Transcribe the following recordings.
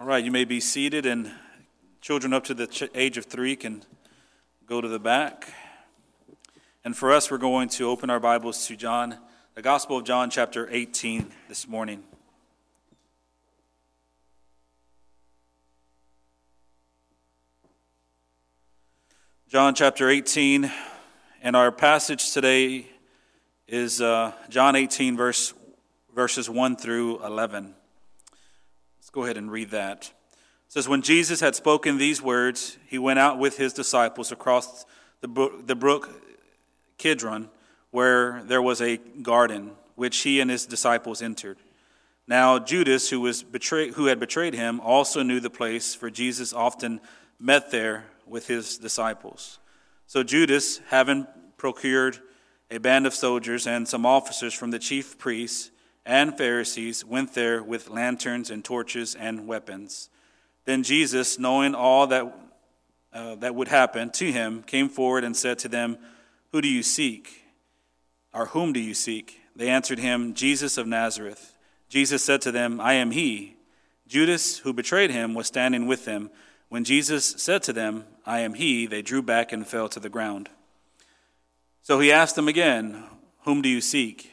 All right, you may be seated, and children up to the age of three can go to the back. And for us, we're going to open our Bibles to John, the Gospel of John, chapter 18, this morning. John chapter 18, and our passage today is uh, John 18, verse, verses 1 through 11. Let's go ahead and read that. It says, When Jesus had spoken these words, he went out with his disciples across the brook, the brook Kidron, where there was a garden, which he and his disciples entered. Now Judas, who, was betrayed, who had betrayed him, also knew the place, for Jesus often met there with his disciples. So Judas, having procured a band of soldiers and some officers from the chief priests, and Pharisees went there with lanterns and torches and weapons. Then Jesus, knowing all that, uh, that would happen to him, came forward and said to them, Who do you seek? Or whom do you seek? They answered him, Jesus of Nazareth. Jesus said to them, I am he. Judas, who betrayed him, was standing with them. When Jesus said to them, I am he, they drew back and fell to the ground. So he asked them again, Whom do you seek?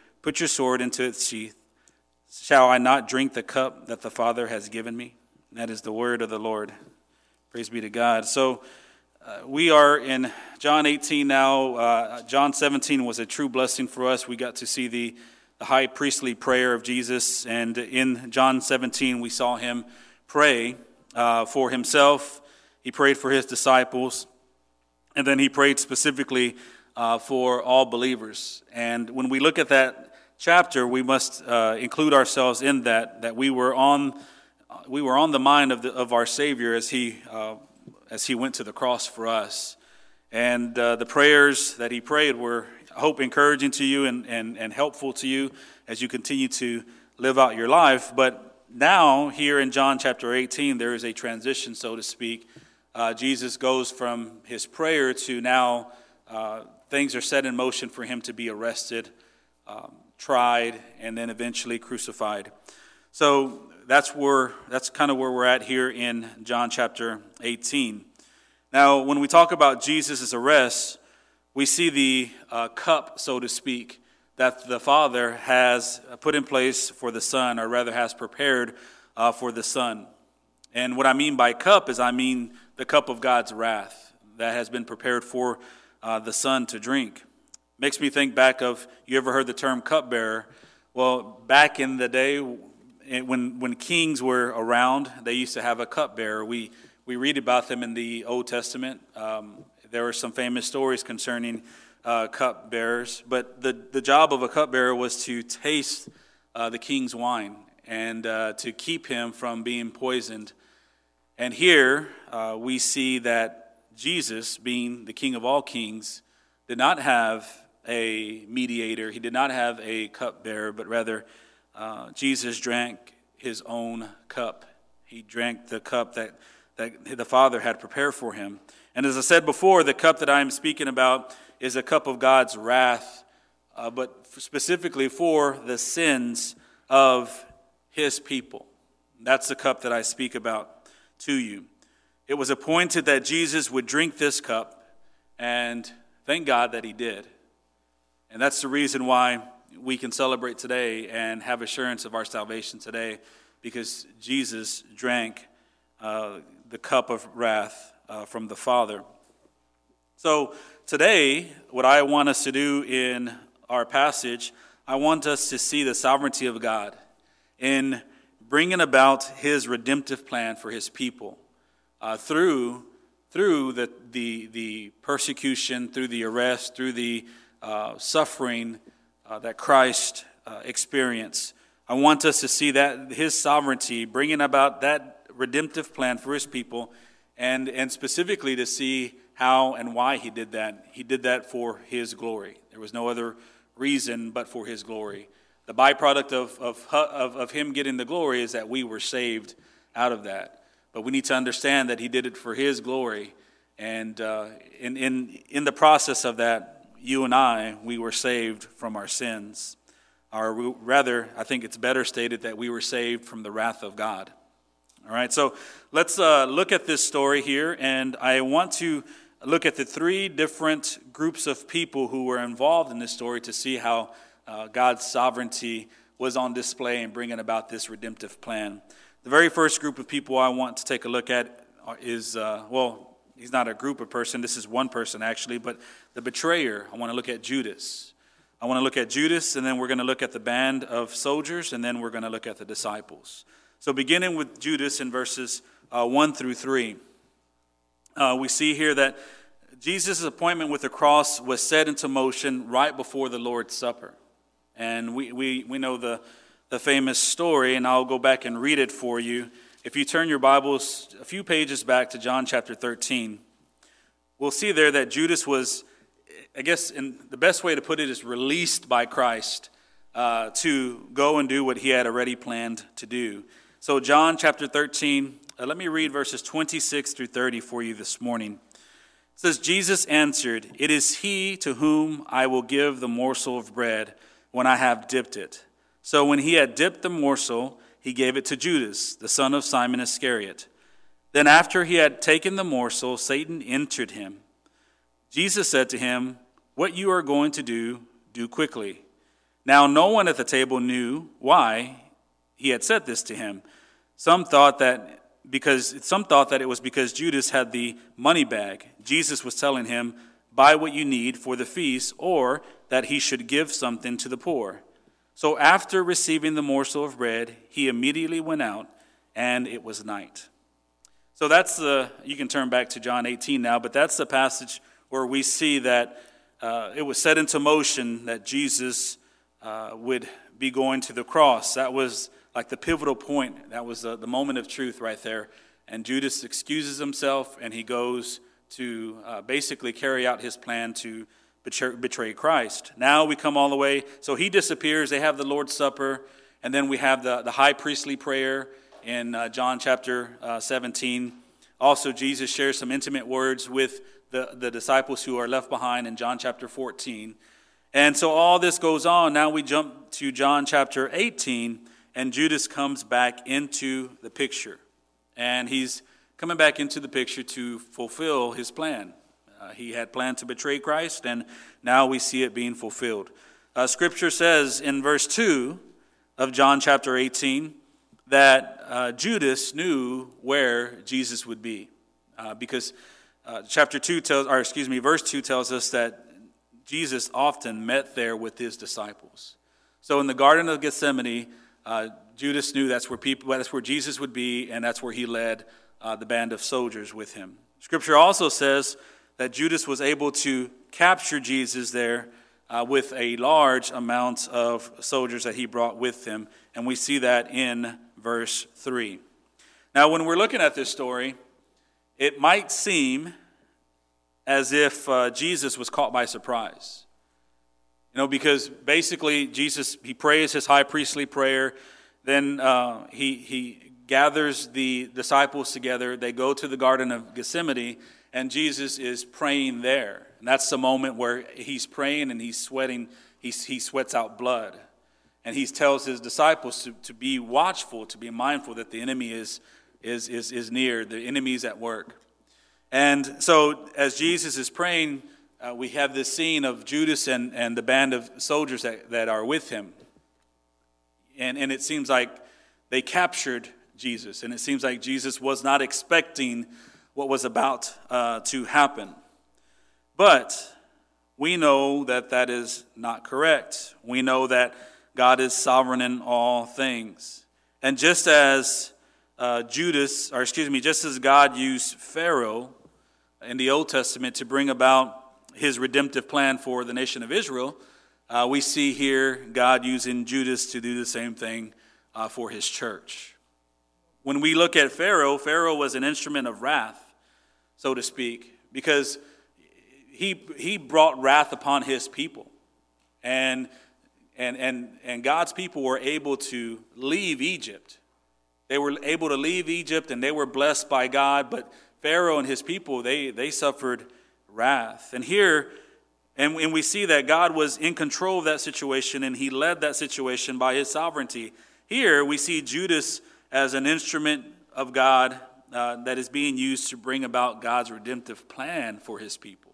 Put your sword into its sheath. Shall I not drink the cup that the Father has given me? That is the word of the Lord. Praise be to God. So uh, we are in John 18 now. Uh, John 17 was a true blessing for us. We got to see the, the high priestly prayer of Jesus. And in John 17, we saw him pray uh, for himself, he prayed for his disciples, and then he prayed specifically uh, for all believers. And when we look at that chapter, we must uh, include ourselves in that, that we were on, we were on the mind of, the, of our Savior as he, uh, as he went to the cross for us. And uh, the prayers that he prayed were, I hope, encouraging to you and, and, and helpful to you as you continue to live out your life. But now, here in John chapter 18, there is a transition, so to speak. Uh, Jesus goes from his prayer to now uh, things are set in motion for him to be arrested. Um, tried, and then eventually crucified. So that's where that's kind of where we're at here in John chapter 18. Now, when we talk about Jesus' arrest, we see the uh, cup, so to speak, that the Father has put in place for the Son, or rather has prepared uh, for the Son. And what I mean by cup is I mean the cup of God's wrath that has been prepared for uh, the Son to drink. Makes me think back of you ever heard the term cupbearer? Well, back in the day when when kings were around, they used to have a cupbearer. We we read about them in the Old Testament. Um, there were some famous stories concerning uh, cupbearers, but the the job of a cupbearer was to taste uh, the king's wine and uh, to keep him from being poisoned. And here uh, we see that Jesus, being the King of all kings, did not have a mediator, he did not have a cupbearer, but rather uh, Jesus drank his own cup. He drank the cup that, that the Father had prepared for him. And as I said before, the cup that I am speaking about is a cup of God's wrath, uh, but specifically for the sins of his people. That's the cup that I speak about to you. It was appointed that Jesus would drink this cup, and thank God that he did. And that's the reason why we can celebrate today and have assurance of our salvation today, because Jesus drank uh, the cup of wrath uh, from the Father. So today, what I want us to do in our passage, I want us to see the sovereignty of God in bringing about His redemptive plan for His people uh, through through the, the, the persecution, through the arrest, through the uh, suffering uh, that Christ uh, experienced. I want us to see that his sovereignty, bringing about that redemptive plan for his people, and, and specifically to see how and why he did that. He did that for his glory. There was no other reason but for his glory. The byproduct of, of, of, of him getting the glory is that we were saved out of that. But we need to understand that he did it for his glory. And uh, in, in, in the process of that, you and I, we were saved from our sins. Or rather, I think it's better stated that we were saved from the wrath of God. All right, so let's uh, look at this story here, and I want to look at the three different groups of people who were involved in this story to see how uh, God's sovereignty was on display in bringing about this redemptive plan. The very first group of people I want to take a look at is, uh, well, he's not a group of person, this is one person actually, but the betrayer. I want to look at Judas. I want to look at Judas, and then we're going to look at the band of soldiers, and then we're going to look at the disciples. So, beginning with Judas in verses uh, 1 through 3, uh, we see here that Jesus' appointment with the cross was set into motion right before the Lord's Supper. And we, we, we know the, the famous story, and I'll go back and read it for you. If you turn your Bibles a few pages back to John chapter 13, we'll see there that Judas was, I guess, in the best way to put it is released by Christ uh, to go and do what he had already planned to do. So, John chapter 13, uh, let me read verses 26 through 30 for you this morning. It says, Jesus answered, It is he to whom I will give the morsel of bread when I have dipped it. So, when he had dipped the morsel, he gave it to Judas, the son of Simon Iscariot. Then, after he had taken the morsel, Satan entered him. Jesus said to him, What you are going to do, do quickly. Now, no one at the table knew why he had said this to him. Some thought that because some thought that it was because Judas had the money bag. Jesus was telling him, "Buy what you need for the feast," or that he should give something to the poor. So after receiving the morsel of bread, he immediately went out, and it was night. So that's the you can turn back to John 18 now, but that's the passage where we see that uh, it was set into motion that Jesus uh, would be going to the cross. That was like the pivotal point. That was the, the moment of truth right there. And Judas excuses himself and he goes to uh, basically carry out his plan to betray, betray Christ. Now we come all the way. So he disappears. They have the Lord's Supper. And then we have the, the high priestly prayer in uh, John chapter uh, 17. Also, Jesus shares some intimate words with the, the disciples who are left behind in John chapter 14. And so all this goes on. Now we jump to John chapter 18 and Judas comes back into the picture. And he's coming back into the picture to fulfill his plan. Uh, he had planned to betray Christ, and now we see it being fulfilled. Uh, scripture says in verse 2 of John chapter 18 that uh, Judas knew where Jesus would be. Uh, because uh, chapter 2 tells, or excuse me, verse 2 tells us that Jesus often met there with his disciples. So in the Garden of Gethsemane, uh, Judas knew that's where people, that's where Jesus would be, and that's where he led uh, the band of soldiers with him. Scripture also says that Judas was able to capture Jesus there uh, with a large amount of soldiers that he brought with him, and we see that in verse 3. Now, when we're looking at this story, it might seem as if uh, Jesus was caught by surprise. You know, because basically Jesus, he prays his high priestly prayer. Then uh, he, he gathers the disciples together. They go to the Garden of Gethsemane, and Jesus is praying there. And that's the moment where he's praying and he's sweating, he, he sweats out blood. And he tells his disciples to, to be watchful, to be mindful that the enemy is, is, is, is near, the enemy is at work. And so as Jesus is praying, uh, we have this scene of Judas and, and the band of soldiers that, that are with him. And, and it seems like they captured Jesus, and it seems like Jesus was not expecting what was about uh, to happen. But we know that that is not correct. We know that God is sovereign in all things. And just as uh, Judas, or excuse me, just as God used Pharaoh in the Old Testament to bring about his redemptive plan for the nation of Israel, uh, we see here God using Judas to do the same thing uh, for his church. when we look at Pharaoh, Pharaoh was an instrument of wrath, so to speak, because he, he brought wrath upon his people. And, and, and, and God's people were able to leave Egypt. They were able to leave Egypt and they were blessed by God, but Pharaoh and his people, they, they suffered wrath. And here, and, and we see that God was in control of that situation and he led that situation by his sovereignty. Here, we see Judas as an instrument of God uh, that is being used to bring about God's redemptive plan for his people.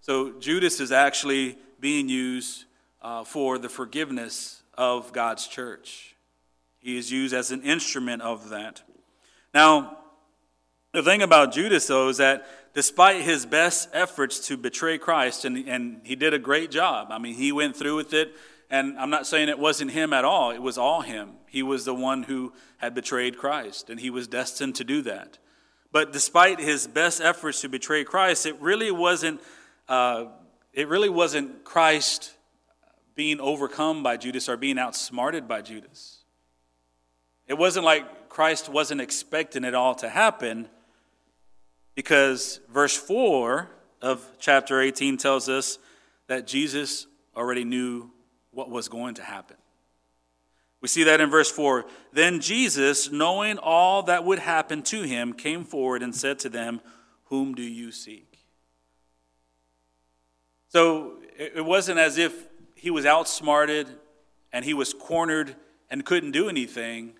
So, Judas is actually being used uh, for the forgiveness of God's church. He is used as an instrument of that. Now, the thing about Judas, though, is that despite his best efforts to betray Christ, and, and he did a great job, I mean, he went through with it, and I'm not saying it wasn't him at all, it was all him. He was the one who had betrayed Christ, and he was destined to do that. But despite his best efforts to betray Christ, it really wasn't, uh, it really wasn't Christ being overcome by Judas or being outsmarted by Judas. It wasn't like Christ wasn't expecting it all to happen because verse 4 of chapter 18 tells us that Jesus already knew what was going to happen. We see that in verse 4. Then Jesus, knowing all that would happen to him, came forward and said to them, Whom do you seek? So it wasn't as if he was outsmarted and he was cornered and couldn't do anything,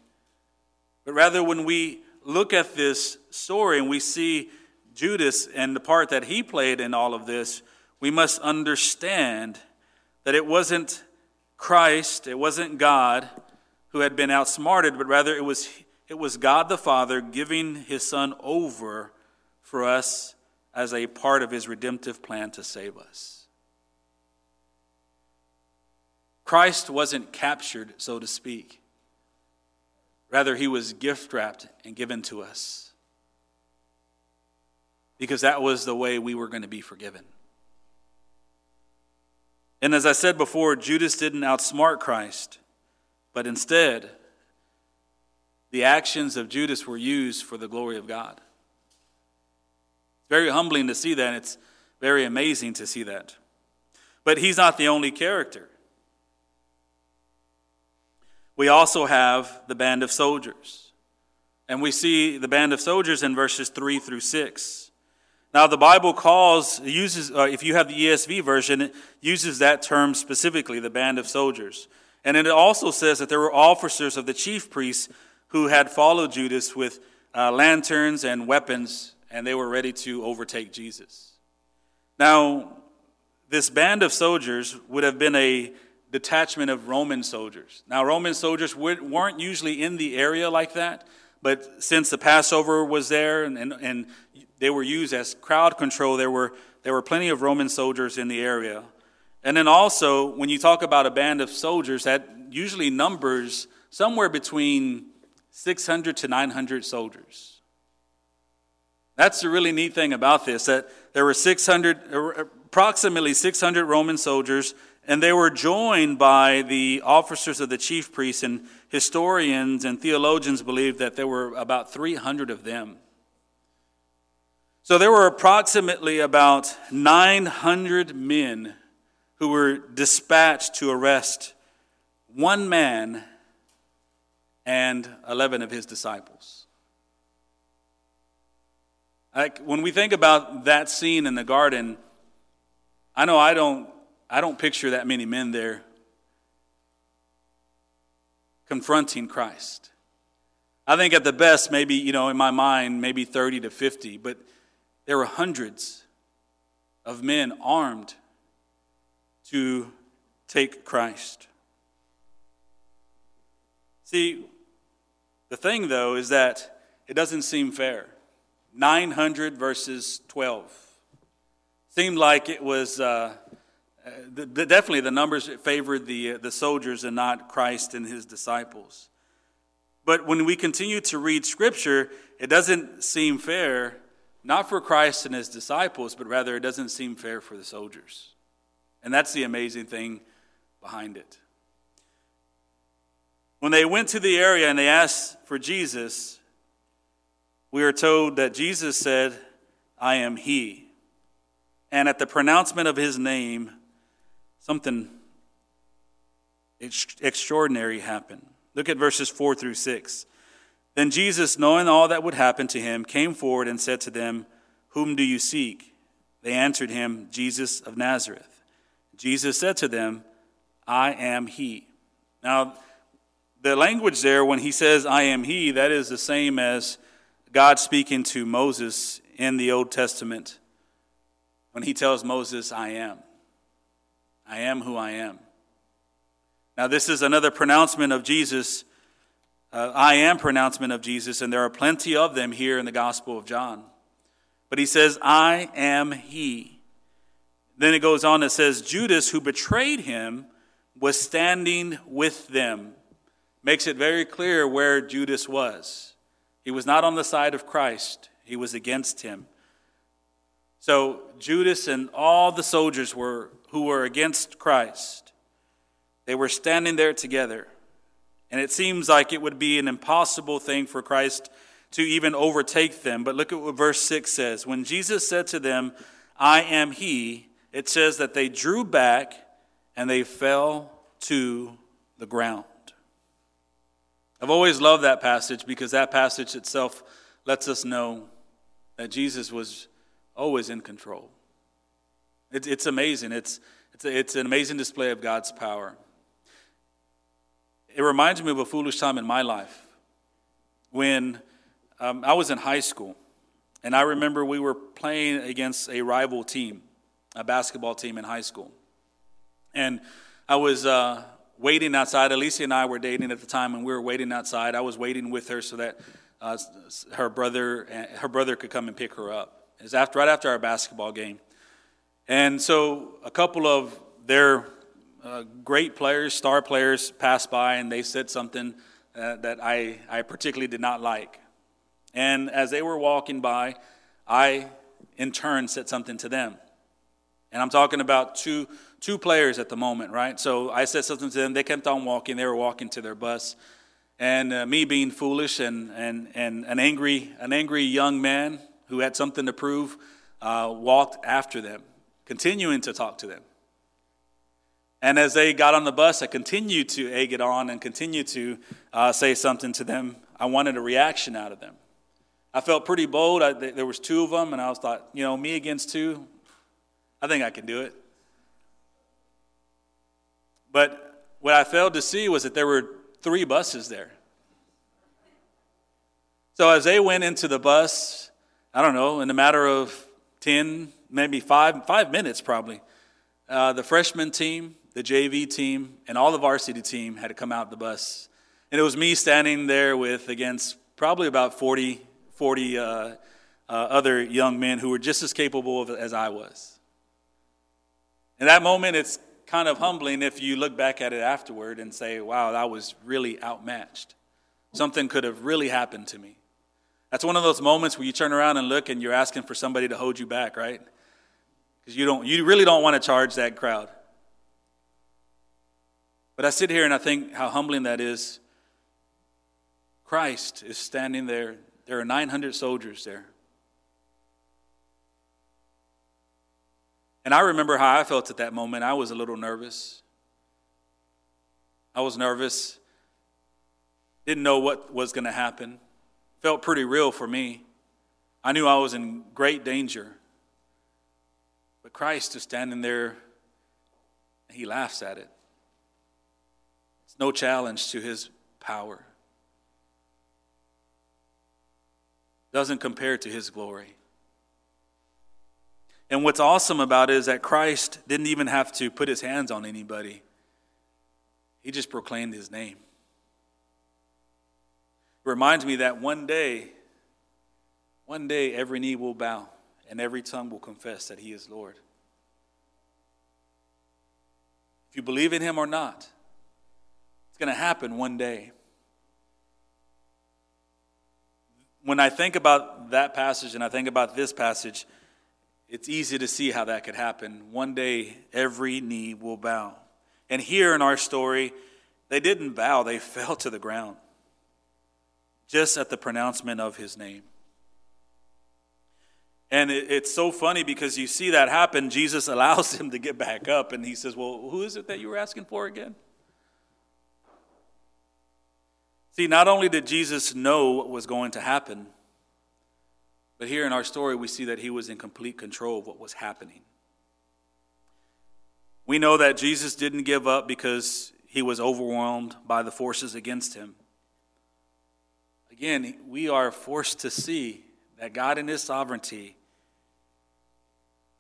but rather when we look at this story and we see Judas and the part that he played in all of this, we must understand that it wasn't Christ, it wasn't God who had been outsmarted, but rather it was, it was God the Father giving his Son over for us as a part of his redemptive plan to save us. Christ wasn't captured, so to speak. Rather, he was gift wrapped and given to us because that was the way we were going to be forgiven. And as I said before, Judas didn't outsmart Christ, but instead, the actions of Judas were used for the glory of God. It's very humbling to see that. It's very amazing to see that. But he's not the only character. We also have the band of soldiers. And we see the band of soldiers in verses 3 through 6. Now, the Bible calls, uses, uh, if you have the ESV version, it uses that term specifically, the band of soldiers. And it also says that there were officers of the chief priests who had followed Judas with uh, lanterns and weapons, and they were ready to overtake Jesus. Now, this band of soldiers would have been a detachment of Roman soldiers. Now, Roman soldiers weren't usually in the area like that, but since the Passover was there and, and, and they were used as crowd control. There were, there were plenty of Roman soldiers in the area. And then also, when you talk about a band of soldiers, that usually numbers somewhere between 600 to 900 soldiers. That's the really neat thing about this that there were 600, er, er, approximately 600 Roman soldiers, and they were joined by the officers of the chief priests, and historians and theologians believe that there were about 300 of them. So there were approximately about 900 men who were dispatched to arrest one man and 11 of his disciples. Like when we think about that scene in the garden, I know I don't I don't picture that many men there confronting Christ. I think at the best maybe, you know, in my mind maybe 30 to 50, but there were hundreds of men armed to take Christ. See, the thing though is that it doesn't seem fair. 900 versus 12. Seemed like it was uh, the, the, definitely the numbers favored the, uh, the soldiers and not Christ and his disciples. But when we continue to read Scripture, it doesn't seem fair not for Christ and his disciples, but rather it doesn't seem fair for the soldiers. And that's the amazing thing behind it. When they went to the area and they asked for Jesus, we are told that Jesus said, I am He. And at the pronouncement of His name, something extraordinary happened. Look at verses 4 through 6. Then Jesus, knowing all that would happen to him, came forward and said to them, Whom do you seek? They answered him, Jesus of Nazareth. Jesus said to them, I am he. Now, the language there, when he says, I am he, that is the same as God speaking to Moses in the Old Testament when he tells Moses, I am. I am who I am. Now, this is another pronouncement of Jesus, uh, I am pronouncement of Jesus, and there are plenty of them here in the Gospel of John. But he says, I am he. Then it goes on, it says, Judas, who betrayed him, was standing with them. Makes it very clear where Judas was. He was not on the side of Christ, he was against him. So Judas and all the soldiers were, who were against Christ, they were standing there together. And it seems like it would be an impossible thing for Christ to even overtake them. But look at what verse 6 says. When Jesus said to them, I am he, it says that they drew back and they fell to the ground. I've always loved that passage because that passage itself lets us know that Jesus was always in control. It, it's amazing. It's, it's, a, it's an amazing display of God's power. It reminds me of a foolish time in my life when um, I was in high school. And I remember we were playing against a rival team, a basketball team in high school. And I was uh, waiting outside. Alicia and I were dating at the time, and we were waiting outside. I was waiting with her so that uh, her brother her brother could come and pick her up. It was after, right after our basketball game. And so a couple of their uh, great players, star players, passed by and they said something uh, that I, I particularly did not like. And as they were walking by, I in turn said something to them. And I'm talking about two, two players at the moment, right? So I said something to them. They kept on walking. They were walking to their bus. And uh, me being foolish and, and, and an, angry, an angry young man who had something to prove, uh, walked after them, continuing to talk to them. And as they got on the bus, I continued to egg it on and continued to uh, say something to them. I wanted a reaction out of them. I felt pretty bold. I, there was two of them, and I was thought, you know, me against two, I think I can do it. But what I failed to see was that there were three buses there. So as they went into the bus, I don't know, in a matter of 10, maybe five, five minutes probably, uh, the freshman team, the JV team, and all the varsity team had to come out the bus. And it was me standing there with, against probably about 40, 40 uh, uh, other young men who were just as capable of, as I was. In that moment, it's kind of humbling if you look back at it afterward and say, wow, I was really outmatched. Something could have really happened to me. That's one of those moments where you turn around and look and you're asking for somebody to hold you back, right? Because you don't you really don't want to charge that crowd. But I sit here and I think how humbling that is. Christ is standing there. There are 900 soldiers there. And I remember how I felt at that moment. I was a little nervous. I was nervous. Didn't know what was going to happen felt pretty real for me. I knew I was in great danger. But Christ is standing there and he laughs at it. It's no challenge to his power. Doesn't compare to his glory. And what's awesome about it is that Christ didn't even have to put his hands on anybody. He just proclaimed his name reminds me that one day, one day every knee will bow and every tongue will confess that he is Lord. If you believe in him or not, it's going to happen one day. When I think about that passage and I think about this passage, it's easy to see how that could happen. One day, every knee will bow. And here in our story, they didn't bow, they fell to the ground just at the pronouncement of his name. And it, it's so funny because you see that happen. Jesus allows him to get back up, and he says, Well, who is it that you were asking for again? See, not only did Jesus know what was going to happen, but here in our story, we see that he was in complete control of what was happening. We know that Jesus didn't give up because he was overwhelmed by the forces against him. Again, we are forced to see that God, in his sovereignty,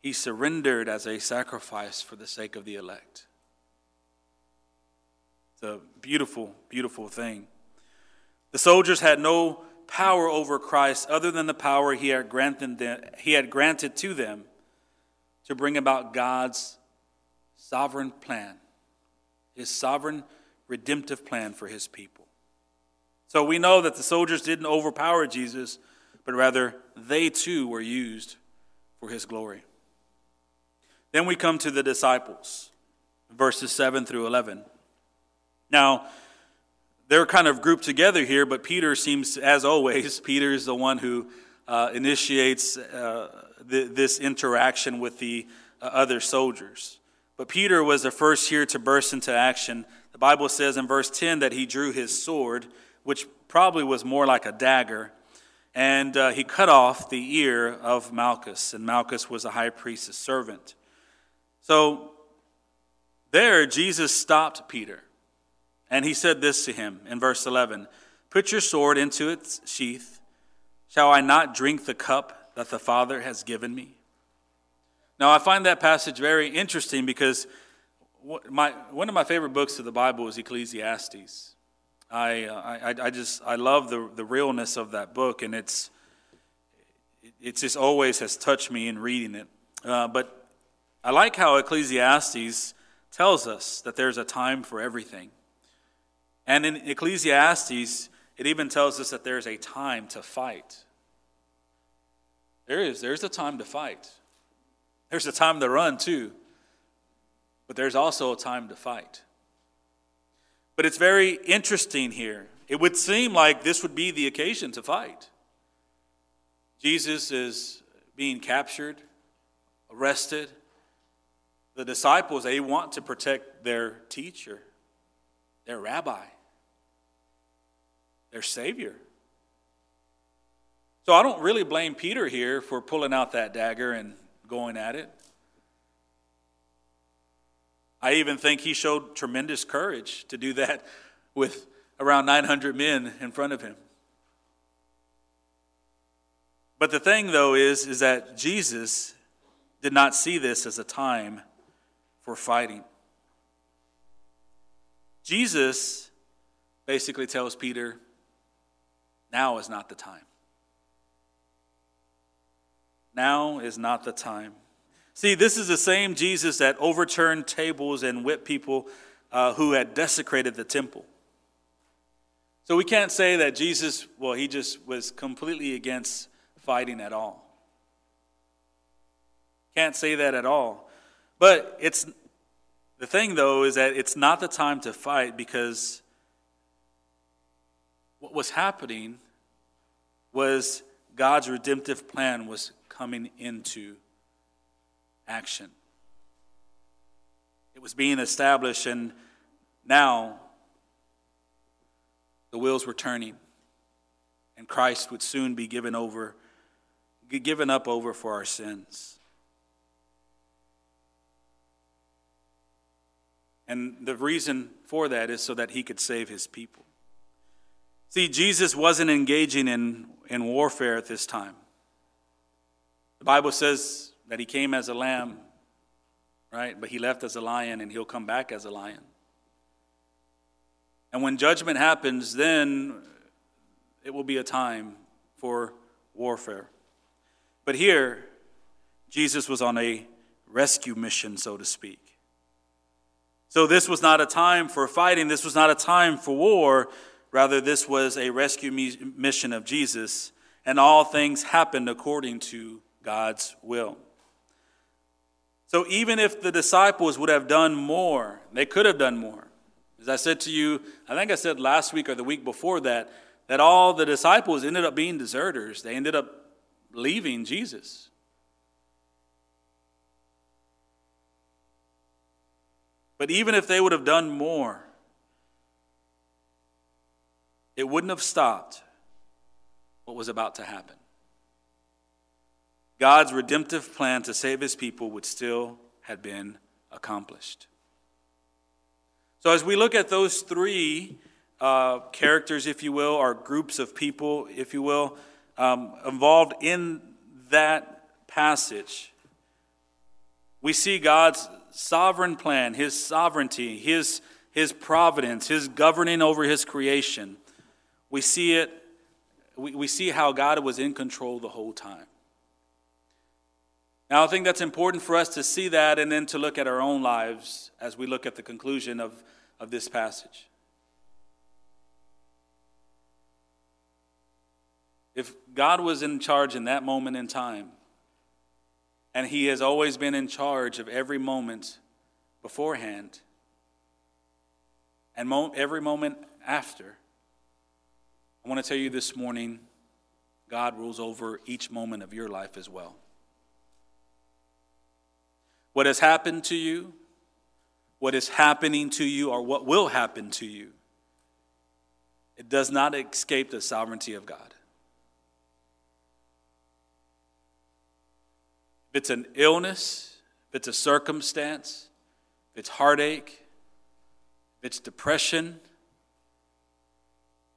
he surrendered as a sacrifice for the sake of the elect. It's a beautiful, beautiful thing. The soldiers had no power over Christ other than the power he had granted, them, he had granted to them to bring about God's sovereign plan, his sovereign redemptive plan for his people. So we know that the soldiers didn't overpower Jesus, but rather they too were used for his glory. Then we come to the disciples, verses 7 through 11. Now, they're kind of grouped together here, but Peter seems, as always, Peter is the one who uh, initiates uh, th- this interaction with the uh, other soldiers. But Peter was the first here to burst into action. The Bible says in verse 10 that he drew his sword, which probably was more like a dagger, and uh, he cut off the ear of Malchus, and Malchus was a high priest's servant. So there, Jesus stopped Peter. And he said this to him in verse 11 Put your sword into its sheath. Shall I not drink the cup that the Father has given me? Now, I find that passage very interesting because my, one of my favorite books of the Bible is Ecclesiastes. I, I, I just I love the, the realness of that book, and it's it just always has touched me in reading it. Uh, but I like how Ecclesiastes tells us that there's a time for everything. And in Ecclesiastes, it even tells us that there's a time to fight. There is. There's a time to fight. There's a time to run, too. But there's also a time to fight. But it's very interesting here. It would seem like this would be the occasion to fight. Jesus is being captured, arrested. The disciples, they want to protect their teacher their rabbi, their Savior. So I don't really blame Peter here for pulling out that dagger and going at it. I even think he showed tremendous courage to do that with around 900 men in front of him. But the thing, though, is, is that Jesus did not see this as a time for fighting. Jesus basically tells Peter, now is not the time. Now is not the time. See, this is the same Jesus that overturned tables and whipped people uh, who had desecrated the temple. So we can't say that Jesus, well, he just was completely against fighting at all. Can't say that at all. But it's the thing, though, is that it's not the time to fight because what was happening was God's redemptive plan was coming into action. It was being established, and now the wheels were turning, and Christ would soon be given over, given up over for our sins. And the reason for that is so that he could save his people. See, Jesus wasn't engaging in, in warfare at this time. The Bible says that he came as a lamb, right? But he left as a lion and he'll come back as a lion. And when judgment happens, then it will be a time for warfare. But here, Jesus was on a rescue mission, so to speak. So this was not a time for fighting, this was not a time for war. Rather, this was a rescue mission of Jesus, and all things happened according to God's will. So even if the disciples would have done more, they could have done more. As I said to you, I think I said last week or the week before that, that all the disciples ended up being deserters. They ended up leaving Jesus. But even if they would have done more, it wouldn't have stopped what was about to happen. God's redemptive plan to save his people would still have been accomplished. So, as we look at those three uh, characters, if you will, or groups of people, if you will, um, involved in that passage, we see God's sovereign plan, his sovereignty, his, his providence, his governing over his creation. We see it, we, we see how God was in control the whole time. Now, I think that's important for us to see that and then to look at our own lives as we look at the conclusion of, of this passage. If God was in charge in that moment in time, and He has always been in charge of every moment beforehand and mo- every moment after, I want to tell you this morning God rules over each moment of your life as well. What has happened to you, what is happening to you, or what will happen to you, it does not escape the sovereignty of God. If it's an illness, if it's a circumstance, if it's heartache, if it's depression,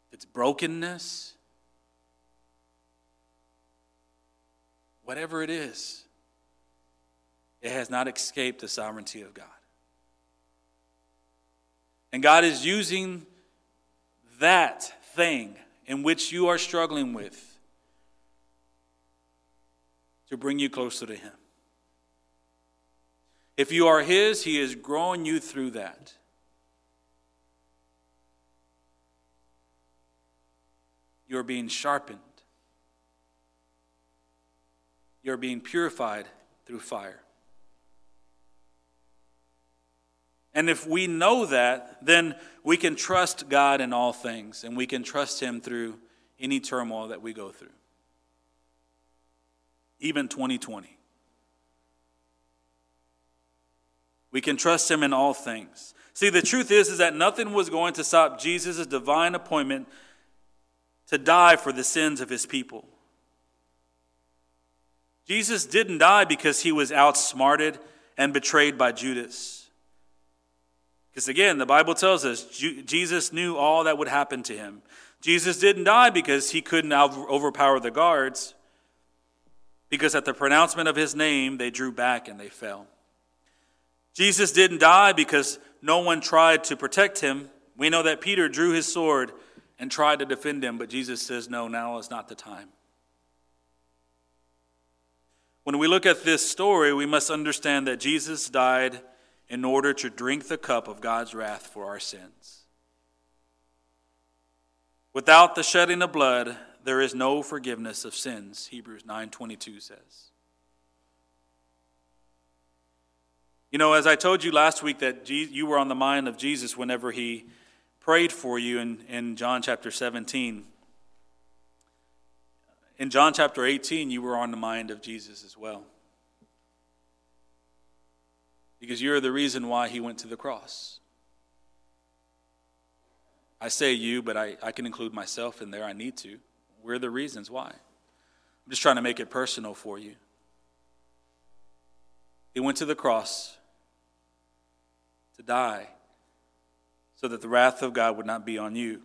if it's brokenness, whatever it is, it has not escaped the sovereignty of God. And God is using that thing in which you are struggling with to bring you closer to Him. If you are His, He is growing you through that. You're being sharpened, you're being purified through fire. And if we know that, then we can trust God in all things, and we can trust Him through any turmoil that we go through, even 2020. We can trust Him in all things. See, the truth is, is that nothing was going to stop Jesus' divine appointment to die for the sins of His people. Jesus didn't die because he was outsmarted and betrayed by Judas. Because again, the Bible tells us Jesus knew all that would happen to him. Jesus didn't die because he couldn't overpower the guards, because at the pronouncement of his name, they drew back and they fell. Jesus didn't die because no one tried to protect him. We know that Peter drew his sword and tried to defend him, but Jesus says, No, now is not the time. When we look at this story, we must understand that Jesus died in order to drink the cup of God's wrath for our sins. Without the shedding of blood, there is no forgiveness of sins, Hebrews 9:22 says. You know, as I told you last week that you were on the mind of Jesus whenever he prayed for you in, in John chapter 17. In John chapter 18, you were on the mind of Jesus as well because you're the reason why he went to the cross. I say you, but I, I can include myself in there. I need to. We're the reasons why. I'm just trying to make it personal for you. He went to the cross to die so that the wrath of God would not be on you.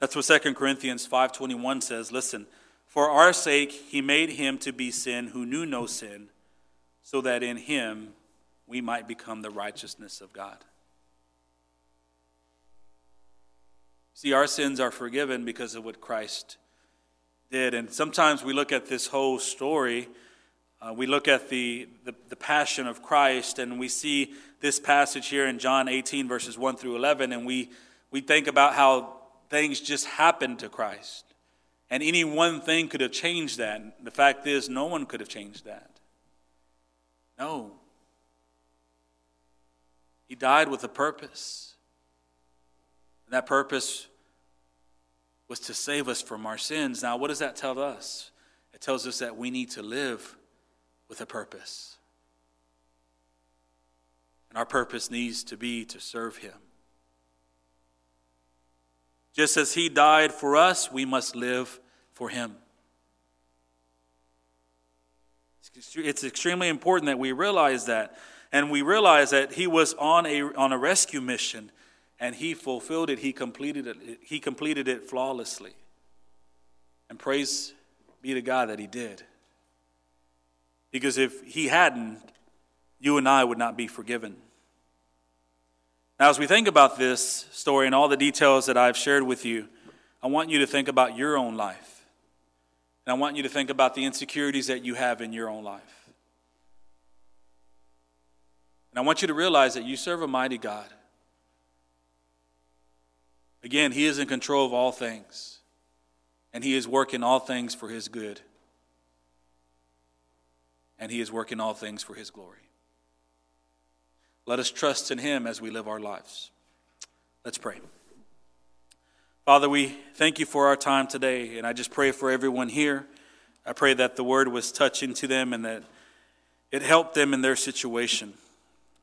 That's what 2 Corinthians 5:21 says, listen, for our sake he made him to be sin who knew no sin, so that in him we might become the righteousness of God. See, our sins are forgiven because of what Christ did. And sometimes we look at this whole story, uh, we look at the, the, the, passion of Christ, and we see this passage here in John 18, verses 1 through 11, and we, we think about how things just happened to Christ. And any one thing could have changed that. The fact is, no one could have changed that. No. He died with a purpose. And that purpose was to save us from our sins. Now, what does that tell us? It tells us that we need to live with a purpose. And our purpose needs to be to serve Him. Just as He died for us, we must live for Him. It's extremely important that we realize that. And we realize that He was on a, on a rescue mission and He fulfilled it, He completed it, He completed it flawlessly. And praise be to God that He did. Because if He hadn't, you and I would not be forgiven. Now, as we think about this story and all the details that I've shared with you, I want you to think about your own life. And I want you to think about the insecurities that you have in your own life. And I want you to realize that you serve a mighty God. Again, He is in control of all things, and He is working all things for His good, and He is working all things for His glory. Let us trust in Him as we live our lives. Let's pray. Father, we thank you for our time today, and I just pray for everyone here. I pray that the word was touching to them and that it helped them in their situation.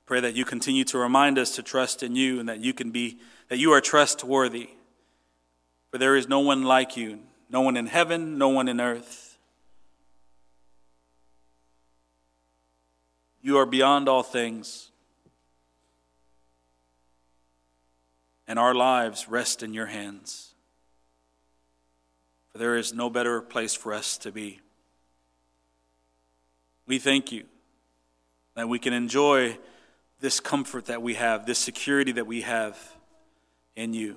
Pray that you continue to remind us to trust in you and that you can be that you are trustworthy. For there is no one like you, no one in heaven, no one in earth. You are beyond all things. and our lives rest in your hands. For there is no better place for us to be. We thank you that we can enjoy this comfort that we have, this security that we have in you.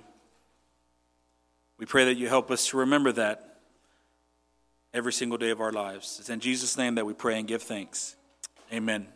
We pray that you help us to remember that every single day of our lives. It's in Jesus' name that we pray and give thanks. Amen.